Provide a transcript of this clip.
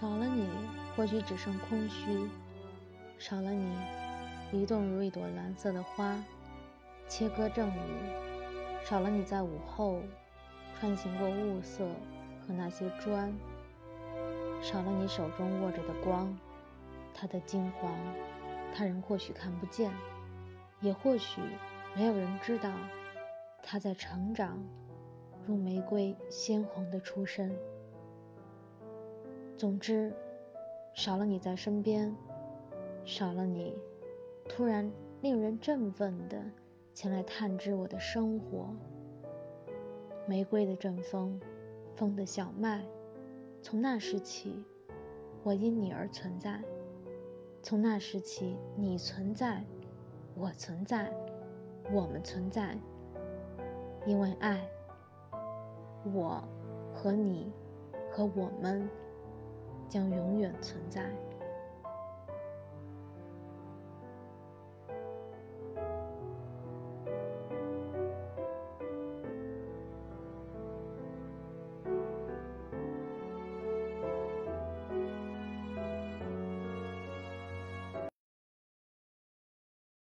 少了你，或许只剩空虚；少了你，移动如一朵蓝色的花，切割正午；少了你在午后，穿行过雾色和那些砖；少了你手中握着的光，它的金黄，他人或许看不见，也或许没有人知道，它在成长，如玫瑰鲜红的出身。总之，少了你在身边，少了你，突然令人振奋的前来探知我的生活。玫瑰的阵风，风的小麦，从那时起，我因你而存在；从那时起，你存在，我存在，我们存在，因为爱。我和你和我们。将永远存在。